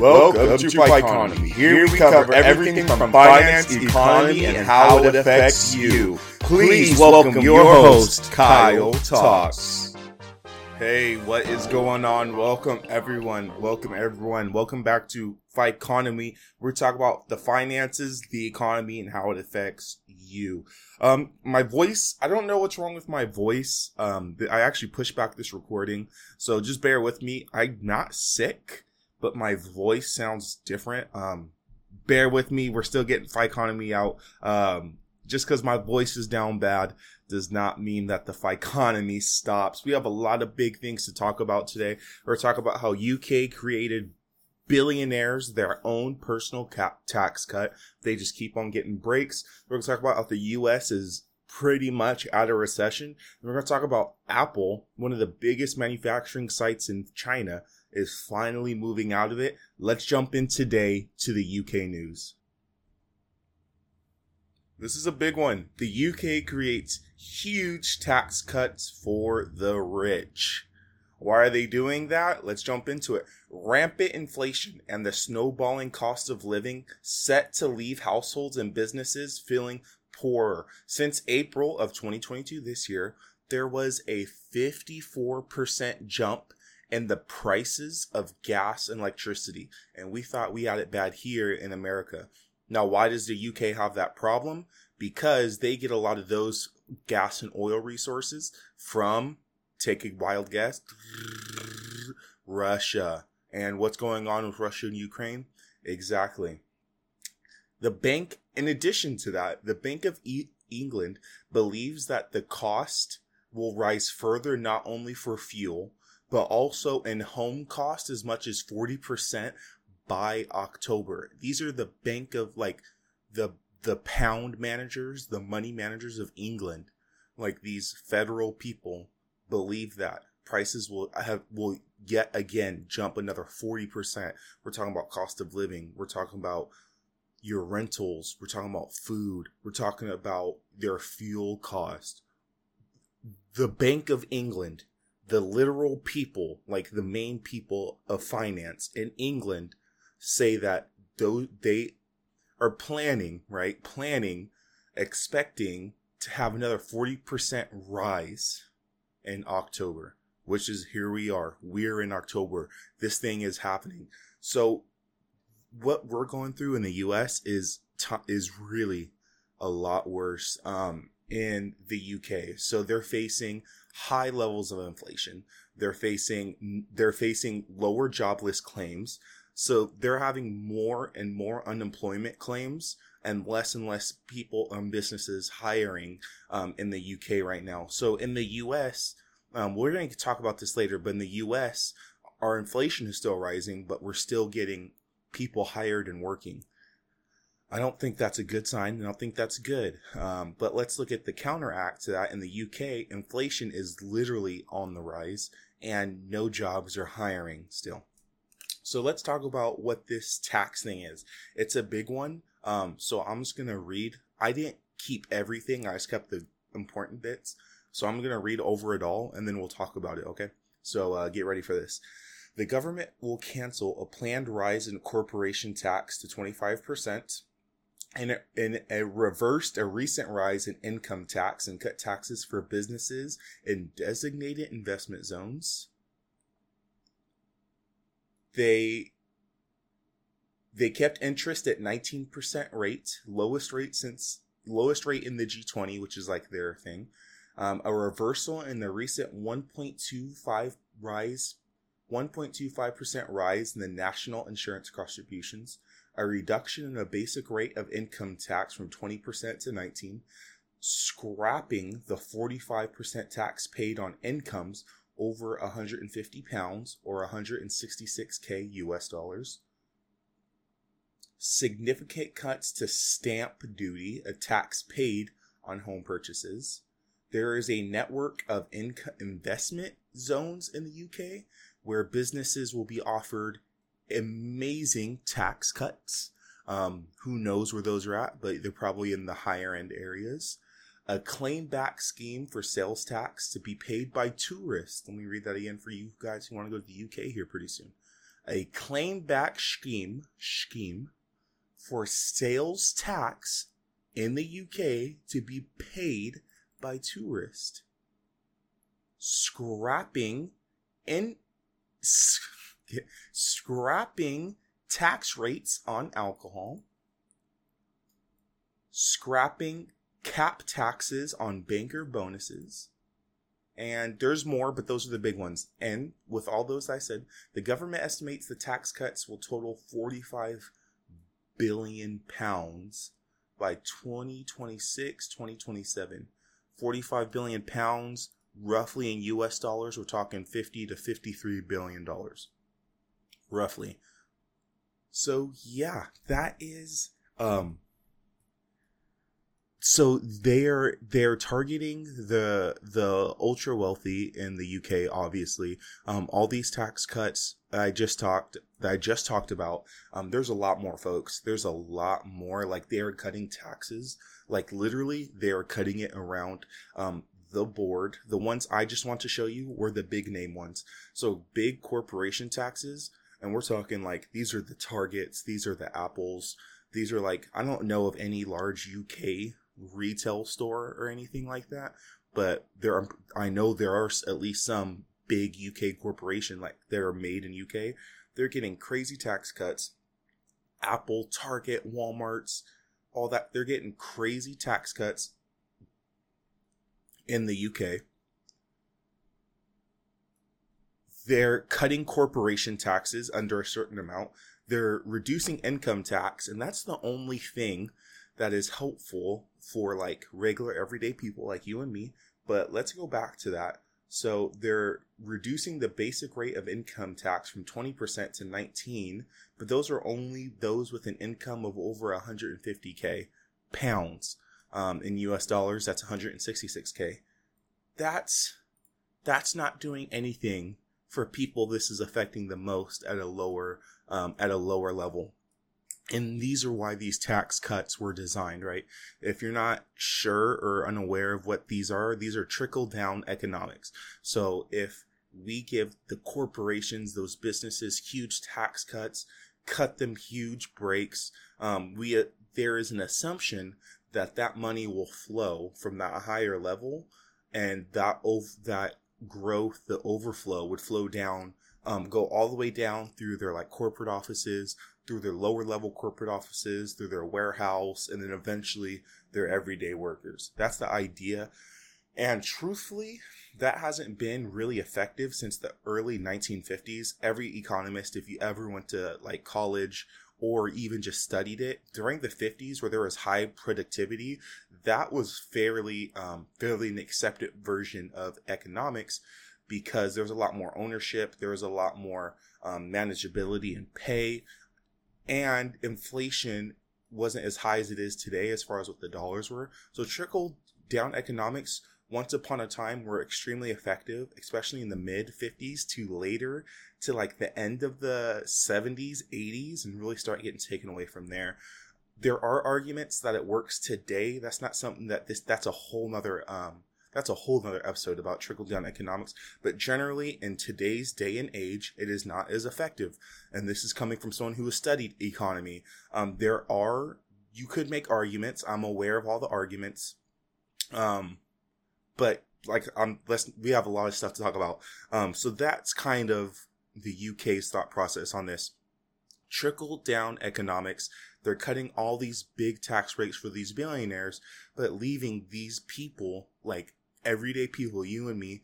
Welcome to Ficonomy. Here we cover everything from finance, economy, and how it affects you. Please welcome your host, Kyle Talks. Hey, what is going on? Welcome everyone. Welcome everyone. Welcome back to Ficonomy. We're talking about the finances, the economy, and how it affects you. Um, my voice, I don't know what's wrong with my voice. Um, I actually pushed back this recording, so just bear with me. I'm not sick but my voice sounds different. Um, bear with me. We're still getting Ficonomy out. Um, just because my voice is down bad does not mean that the economy stops. We have a lot of big things to talk about today. We're talk about how UK created billionaires their own personal cap tax cut. They just keep on getting breaks. We're going to talk about how the US is pretty much out of recession. We're going to talk about Apple, one of the biggest manufacturing sites in China, is finally moving out of it. Let's jump in today to the UK news. This is a big one. The UK creates huge tax cuts for the rich. Why are they doing that? Let's jump into it. Rampant inflation and the snowballing cost of living set to leave households and businesses feeling poorer. Since April of 2022 this year, there was a 54% jump and the prices of gas and electricity. And we thought we had it bad here in America. Now, why does the UK have that problem? Because they get a lot of those gas and oil resources from, take a wild guess, Russia. And what's going on with Russia and Ukraine? Exactly. The bank, in addition to that, the Bank of e- England believes that the cost will rise further not only for fuel, but also in home cost as much as 40% by October. These are the bank of like the the pound managers, the money managers of England. Like these federal people believe that prices will have will yet again jump another 40%. We're talking about cost of living. We're talking about your rentals. We're talking about food. We're talking about their fuel cost. The Bank of England the literal people, like the main people of finance in England, say that they are planning, right? Planning, expecting to have another 40% rise in October, which is here we are. We're in October. This thing is happening. So what we're going through in the US is t- is really a lot worse um in the UK. So they're facing high levels of inflation. They're facing they're facing lower jobless claims. So they're having more and more unemployment claims and less and less people and um, businesses hiring um, in the UK right now. So in the US, um, we're going to talk about this later, but in the US, our inflation is still rising, but we're still getting people hired and working. I don't think that's a good sign. I don't think that's good. Um, but let's look at the counteract to that. In the UK, inflation is literally on the rise and no jobs are hiring still. So let's talk about what this tax thing is. It's a big one. Um, so I'm just going to read. I didn't keep everything. I just kept the important bits. So I'm going to read over it all and then we'll talk about it. Okay. So uh, get ready for this. The government will cancel a planned rise in corporation tax to 25% and and it reversed a recent rise in income tax and cut taxes for businesses in designated investment zones. They they kept interest at 19% rate, lowest rate since lowest rate in the G20, which is like their thing. Um, a reversal in the recent 1.25 rise, 1.25% rise in the national insurance contributions a reduction in the basic rate of income tax from 20% to 19, scrapping the 45% tax paid on incomes over 150 pounds or 166k US dollars. Significant cuts to stamp duty, a tax paid on home purchases. There is a network of investment zones in the UK where businesses will be offered amazing tax cuts. Um, who knows where those are at, but they're probably in the higher end areas. A claim back scheme for sales tax to be paid by tourists. Let me read that again for you guys who want to go to the UK here pretty soon. a claim back scheme scheme for sales tax in the UK to be paid by tourists. Scrapping in scrapping tax rates on alcohol, scrapping cap taxes on banker bonuses, and there's more, but those are the big ones. And with all those I said, the government estimates the tax cuts will total 45 billion pounds by 2026, 2027. 45 billion pounds, roughly in US dollars, we're talking 50 to 53 billion dollars. Roughly. So yeah, that is um so they're they're targeting the the ultra wealthy in the UK obviously. Um all these tax cuts I just talked that I just talked about um there's a lot more folks. There's a lot more like they are cutting taxes. Like literally they are cutting it around um the board. The ones I just want to show you were the big name ones. So big corporation taxes and we're talking like these are the targets these are the apples these are like I don't know of any large UK retail store or anything like that. But there are, I know there are at least some big UK corporation like they're made in UK. They're getting crazy tax cuts. Apple, Target, Walmart's, all that. They're getting crazy tax cuts in the UK. They're cutting corporation taxes under a certain amount. They're reducing income tax, and that's the only thing that is helpful for like regular everyday people like you and me. But let's go back to that. So they're reducing the basic rate of income tax from 20% to 19, but those are only those with an income of over 150k pounds. Um, in US dollars, that's 166k. That's that's not doing anything for people this is affecting the most at a lower um, at a lower level and these are why these tax cuts were designed, right? If you're not sure or unaware of what these are, these are trickle down economics. So if we give the corporations, those businesses, huge tax cuts, cut them huge breaks, um, we uh, there is an assumption that that money will flow from that higher level, and that ov- that growth, the overflow, would flow down um, go all the way down through their like corporate offices, through their lower level corporate offices, through their warehouse, and then eventually their everyday workers. That's the idea. And truthfully, that hasn't been really effective since the early 1950s. Every economist, if you ever went to like college or even just studied it during the 50s where there was high productivity, that was fairly, um, fairly an accepted version of economics because there was a lot more ownership, there was a lot more um, manageability and pay, and inflation wasn't as high as it is today as far as what the dollars were. So trickle down economics once upon a time were extremely effective, especially in the mid 50s to later to like the end of the 70s, 80s, and really start getting taken away from there. There are arguments that it works today. That's not something that this, that's a whole nother, um, that's a whole nother episode about trickle down economics. But generally, in today's day and age, it is not as effective. And this is coming from someone who has studied economy. Um, there are, you could make arguments. I'm aware of all the arguments. Um, but like, let's, we have a lot of stuff to talk about. Um, so that's kind of the UK's thought process on this. Trickle down economics they're cutting all these big tax rates for these billionaires, but leaving these people like everyday people, you and me,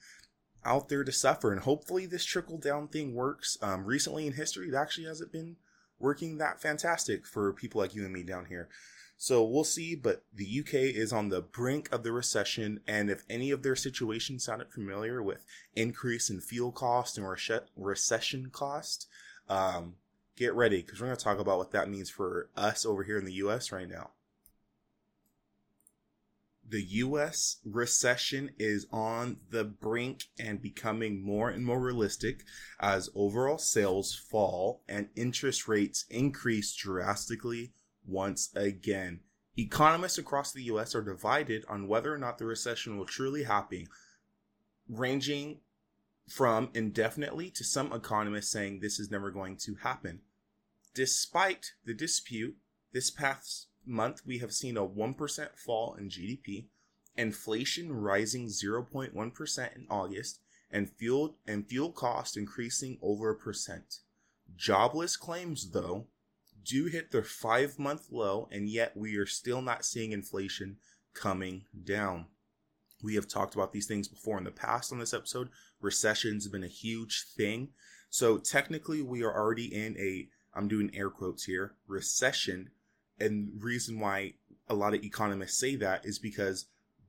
out there to suffer. And hopefully this trickle down thing works. Um, recently in history, it actually hasn't been working that fantastic for people like you and me down here. So we'll see, but the UK is on the brink of the recession, and if any of their situations sounded familiar with increase in fuel cost and recession cost, um, get ready because we're going to talk about what that means for us over here in the US right now. The US recession is on the brink and becoming more and more realistic as overall sales fall and interest rates increase drastically once again. Economists across the US are divided on whether or not the recession will truly happen, ranging from indefinitely to some economists saying this is never going to happen. Despite the dispute, this past month we have seen a 1% fall in GDP, inflation rising 0.1% in August, and fuel and fuel cost increasing over a percent. Jobless claims though do hit their 5-month low and yet we are still not seeing inflation coming down. We have talked about these things before in the past on this episode. Recession's been a huge thing. So technically we are already in a I'm doing air quotes here, recession. And reason why a lot of economists say that is because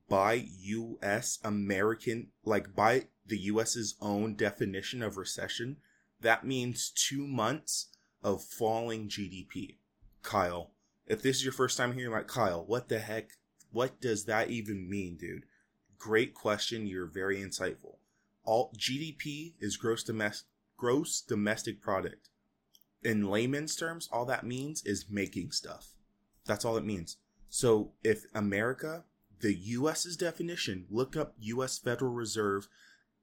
by US American, like by the US's own definition of recession, that means two months of falling GDP. Kyle, if this is your first time hearing about Kyle, what the heck? What does that even mean, dude? Great question. You're very insightful. All GDP is gross domestic gross domestic product. In layman's terms, all that means is making stuff. That's all it means. So if America, the US's definition, look up US Federal Reserve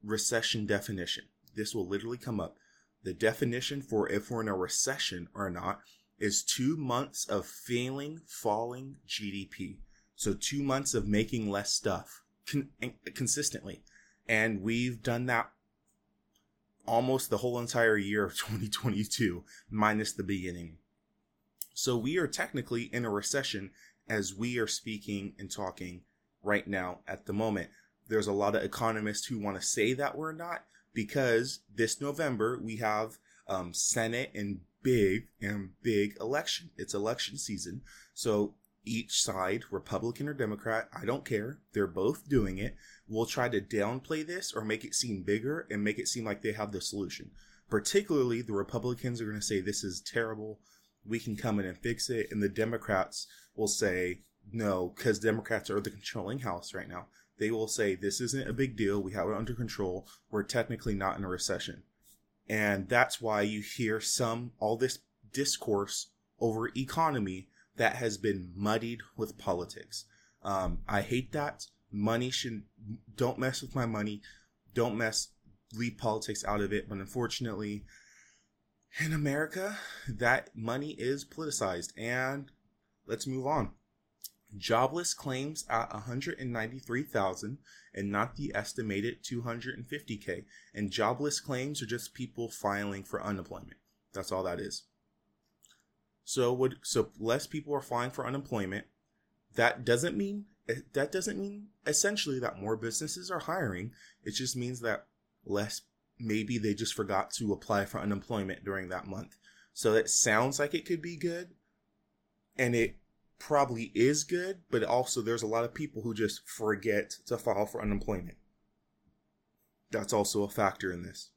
recession definition. This will literally come up. The definition for if we're in a recession or not is two months of failing, falling GDP. So two months of making less stuff con- eh, consistently. And we've done that almost the whole entire year of 2022, minus the beginning. So we are technically in a recession as we are speaking and talking right now at the moment. There's a lot of economists who want to say that we're not because this November we have um, Senate and big and big election. It's election season. So each side, Republican or Democrat, I don't care. They're both doing it. Will try to downplay this or make it seem bigger and make it seem like they have the solution. Particularly, the Republicans are going to say this is terrible. We can come in and fix it. And the Democrats will say no, because Democrats are the controlling house right now. They will say this isn't a big deal. We have it under control. We're technically not in a recession. And that's why you hear some, all this discourse over economy that has been muddied with politics. Um, I hate that. Money should don't mess with my money. Don't mess leave politics out of it. But unfortunately, in America, that money is politicized. And let's move on. Jobless claims at 193,000 and not the estimated 250k. And jobless claims are just people filing for unemployment. That's all that is. So would so less people are filing for unemployment. That doesn't mean that doesn't mean essentially that more businesses are hiring. It just means that less maybe they just forgot to apply for unemployment during that month. So it sounds like it could be good and it probably is good, but also there's a lot of people who just forget to file for unemployment. That's also a factor in this.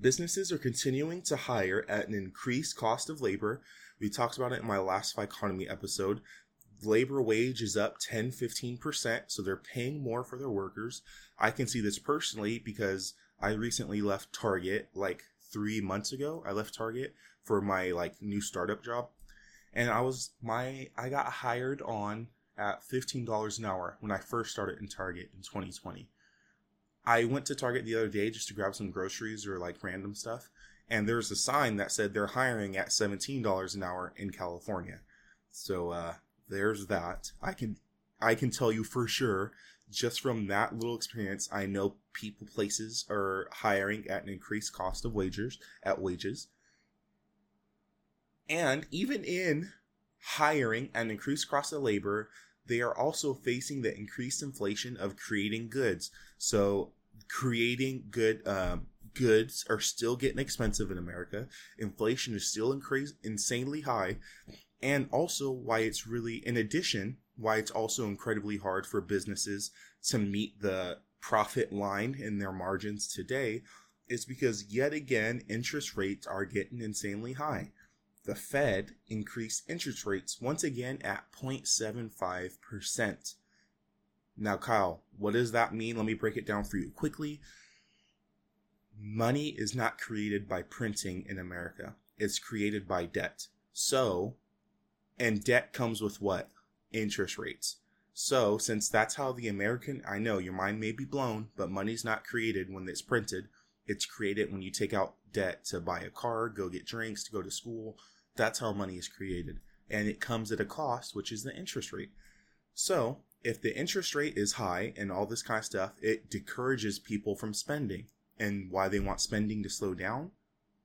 Businesses are continuing to hire at an increased cost of labor. We talked about it in my last economy episode. Labor wage is up 10 15%, so they're paying more for their workers. I can see this personally because I recently left Target like three months ago. I left Target for my like new startup job. And I was my I got hired on at $15 an hour when I first started in Target in 2020. I went to Target the other day just to grab some groceries or like random stuff, and there was a sign that said they're hiring at seventeen dollars an hour in California. So uh, there's that. I can I can tell you for sure, just from that little experience, I know people places are hiring at an increased cost of wages at wages. And even in hiring and increased cost of labor, they are also facing the increased inflation of creating goods. So creating good um, goods are still getting expensive in America. Inflation is still increase insanely high, and also why it's really in addition why it's also incredibly hard for businesses to meet the profit line in their margins today is because yet again interest rates are getting insanely high the Fed increased interest rates once again at 0.75%. Now, Kyle, what does that mean? Let me break it down for you quickly. Money is not created by printing in America, it's created by debt. So, and debt comes with what? Interest rates. So, since that's how the American, I know your mind may be blown, but money's not created when it's printed. It's created when you take out debt to buy a car, go get drinks, to go to school. That's how money is created. And it comes at a cost, which is the interest rate. So, if the interest rate is high and all this kind of stuff, it discourages people from spending. And why they want spending to slow down?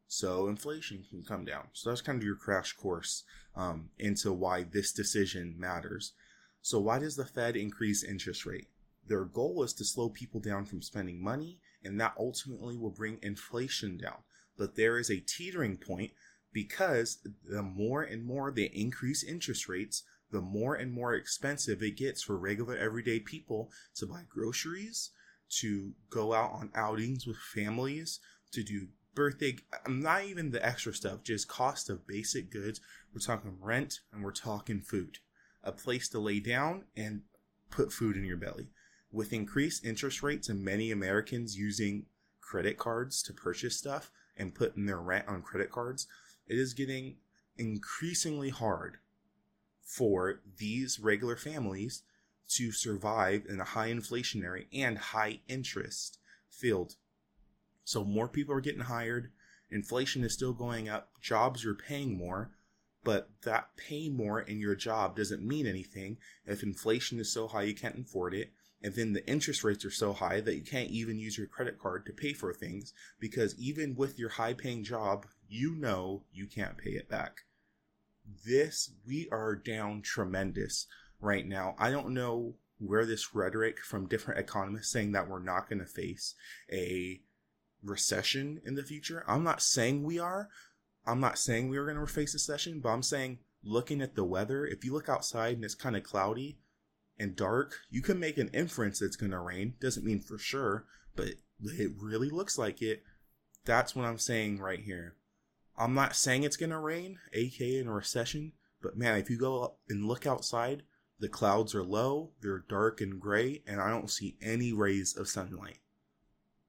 So inflation can come down. So that's kind of your crash course um, into why this decision matters. So, why does the Fed increase interest rate? Their goal is to slow people down from spending money, and that ultimately will bring inflation down. But there is a teetering point because the more and more they increase interest rates, the more and more expensive it gets for regular everyday people to buy groceries, to go out on outings with families, to do birthday, um, not even the extra stuff, just cost of basic goods. We're talking rent and we're talking food a place to lay down and put food in your belly. With increased interest rates and many Americans using credit cards to purchase stuff and putting their rent on credit cards, it is getting increasingly hard for these regular families to survive in a high inflationary and high interest field. So more people are getting hired, inflation is still going up, jobs are paying more, but that pay more in your job doesn't mean anything if inflation is so high you can't afford it and then the interest rates are so high that you can't even use your credit card to pay for things because even with your high paying job you know you can't pay it back. This we are down tremendous right now. I don't know where this rhetoric from different economists saying that we're not going to face a recession in the future. I'm not saying we are. I'm not saying we are going to face a recession, but I'm saying looking at the weather, if you look outside and it's kind of cloudy and dark, you can make an inference it's going to rain. Doesn't mean for sure, but it really looks like it. That's what I'm saying right here. I'm not saying it's going to rain, aka in a recession, but man, if you go and look outside, the clouds are low, they're dark and gray, and I don't see any rays of sunlight.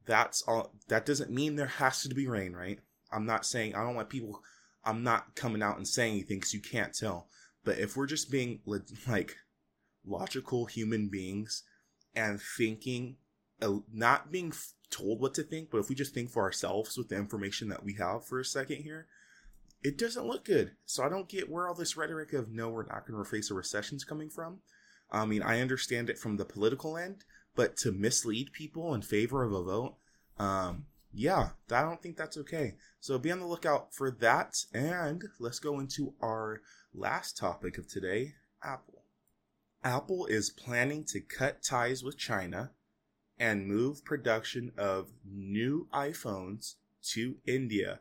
That's all. That doesn't mean there has to be rain, right? I'm not saying I don't want people. I'm not coming out and saying anything because you can't tell. But if we're just being like logical human beings and thinking, uh, not being told what to think, but if we just think for ourselves with the information that we have for a second here, it doesn't look good. So I don't get where all this rhetoric of no, we're not going to face a recession is coming from. I mean, I understand it from the political end, but to mislead people in favor of a vote, um, yeah, I don't think that's okay. So be on the lookout for that. And let's go into our last topic of today Apple. Apple is planning to cut ties with China and move production of new iPhones to India.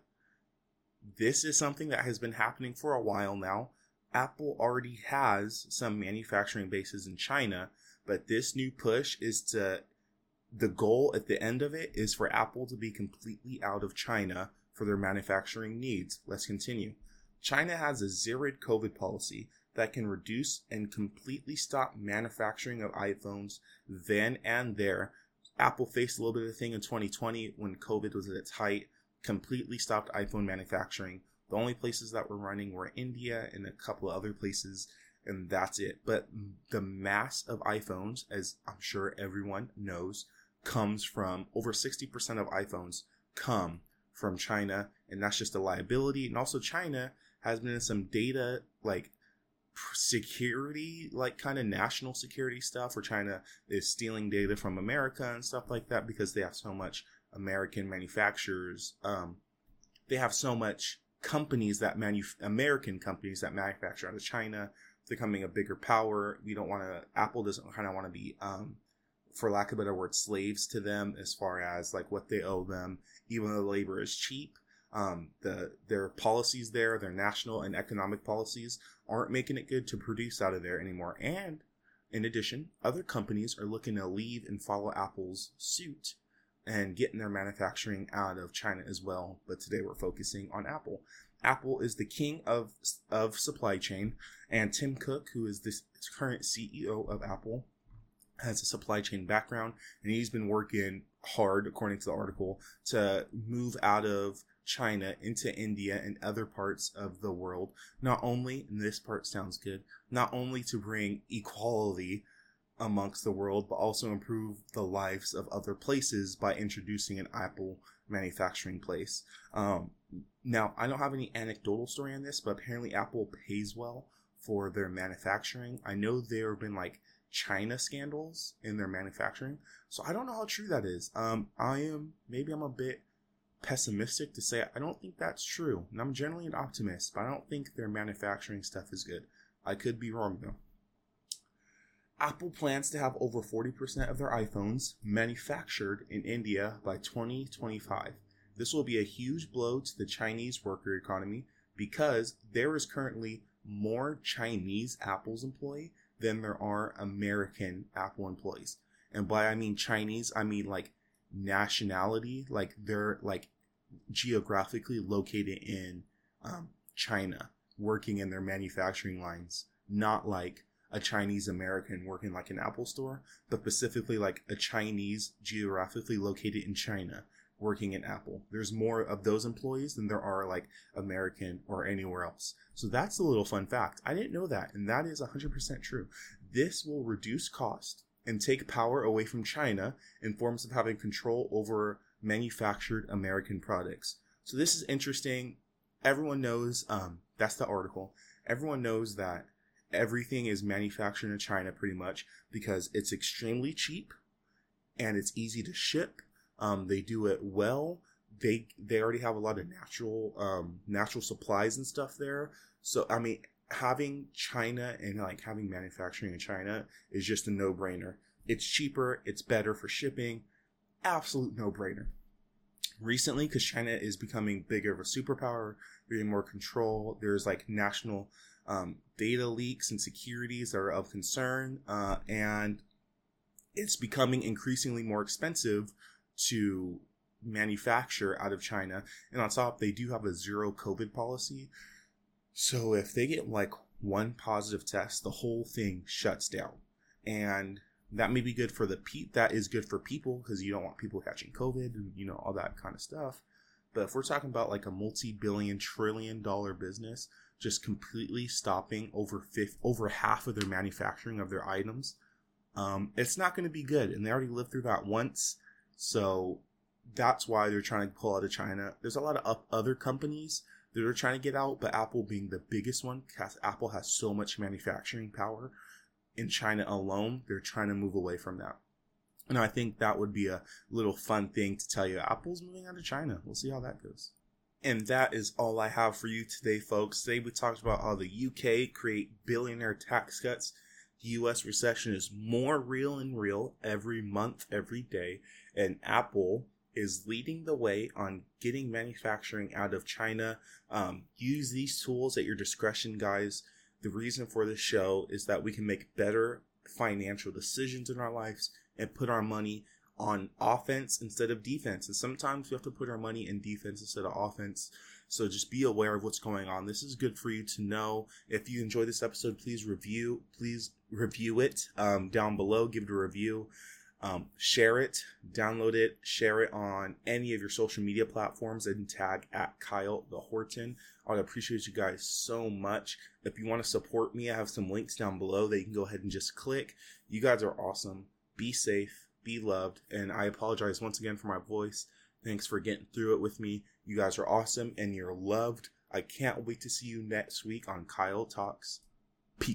This is something that has been happening for a while now. Apple already has some manufacturing bases in China, but this new push is to the goal at the end of it is for Apple to be completely out of China for their manufacturing needs. Let's continue. China has a zero COVID policy that can reduce and completely stop manufacturing of iPhones then and there. Apple faced a little bit of a thing in 2020 when COVID was at its height, completely stopped iPhone manufacturing. The only places that were running were India and a couple of other places, and that's it. But the mass of iPhones, as I'm sure everyone knows, comes from over 60% of iPhones come from China, and that's just a liability. And also, China has been in some data like security, like kind of national security stuff, where China is stealing data from America and stuff like that because they have so much American manufacturers. Um, they have so much companies that manu American companies that manufacture out of China becoming a bigger power. We don't want to. Apple doesn't kind of want to be um, for lack of a better word, slaves to them as far as like what they owe them, even though labor is cheap. Um, the their policies there, their national and economic policies, aren't making it good to produce out of there anymore. And in addition, other companies are looking to leave and follow Apple's suit and getting their manufacturing out of China as well. But today we're focusing on Apple. Apple is the king of of supply chain, and Tim Cook, who is the current CEO of Apple, has a supply chain background and he's been working hard, according to the article, to move out of China into India and other parts of the world. Not only, and this part sounds good, not only to bring equality amongst the world, but also improve the lives of other places by introducing an Apple manufacturing place. Um, now, I don't have any anecdotal story on this, but apparently Apple pays well for their manufacturing. I know there have been like China scandals in their manufacturing, so I don't know how true that is. Um, I am maybe I'm a bit pessimistic to say I don't think that's true, and I'm generally an optimist, but I don't think their manufacturing stuff is good. I could be wrong though. Apple plans to have over 40% of their iPhones manufactured in India by 2025. This will be a huge blow to the Chinese worker economy because there is currently more Chinese Apple's employee than there are American Apple employees. And by I mean Chinese, I mean like nationality, like they're like geographically located in um, China, working in their manufacturing lines, not like a Chinese American working like an Apple store, but specifically like a Chinese geographically located in China working in Apple. There's more of those employees than there are like American or anywhere else. So that's a little fun fact. I didn't know that, and that is 100% true. This will reduce cost and take power away from China in forms of having control over manufactured American products. So this is interesting. Everyone knows um, that's the article. Everyone knows that everything is manufactured in China pretty much because it's extremely cheap and it's easy to ship. Um, they do it well. They they already have a lot of natural um, natural supplies and stuff there. So I mean, having China and like having manufacturing in China is just a no brainer. It's cheaper. It's better for shipping. Absolute no brainer. Recently, because China is becoming bigger of a superpower, getting more control. There's like national um, data leaks and securities are of concern, uh, and it's becoming increasingly more expensive to manufacture out of China. And on top, they do have a zero COVID policy. So if they get like one positive test, the whole thing shuts down. And that may be good for the pe- that is good for people because you don't want people catching COVID and you know all that kind of stuff. But if we're talking about like a multi-billion trillion dollar business, just completely stopping over fifth, over half of their manufacturing of their items, um, it's not going to be good. And they already lived through that once, so that's why they're trying to pull out of China. There's a lot of other companies that are trying to get out, but Apple being the biggest one, Apple has so much manufacturing power in China alone, they're trying to move away from that. And I think that would be a little fun thing to tell you. Apple's moving out of China. We'll see how that goes. And that is all I have for you today, folks. Today we talked about how the UK create billionaire tax cuts. The US recession is more real and real every month, every day. And Apple is leading the way on getting manufacturing out of China. Um, use these tools at your discretion, guys. The reason for this show is that we can make better financial decisions in our lives and put our money on offense instead of defense. And sometimes we have to put our money in defense instead of offense. So just be aware of what's going on. This is good for you to know. If you enjoy this episode, please review, please review it um, down below. Give it a review. Um, share it, download it, share it on any of your social media platforms and tag at Kyle the Horton. I would appreciate you guys so much. If you want to support me, I have some links down below that you can go ahead and just click. You guys are awesome. Be safe be loved. And I apologize once again for my voice. Thanks for getting through it with me. You guys are awesome and you're loved. I can't wait to see you next week on Kyle Talks. Peace.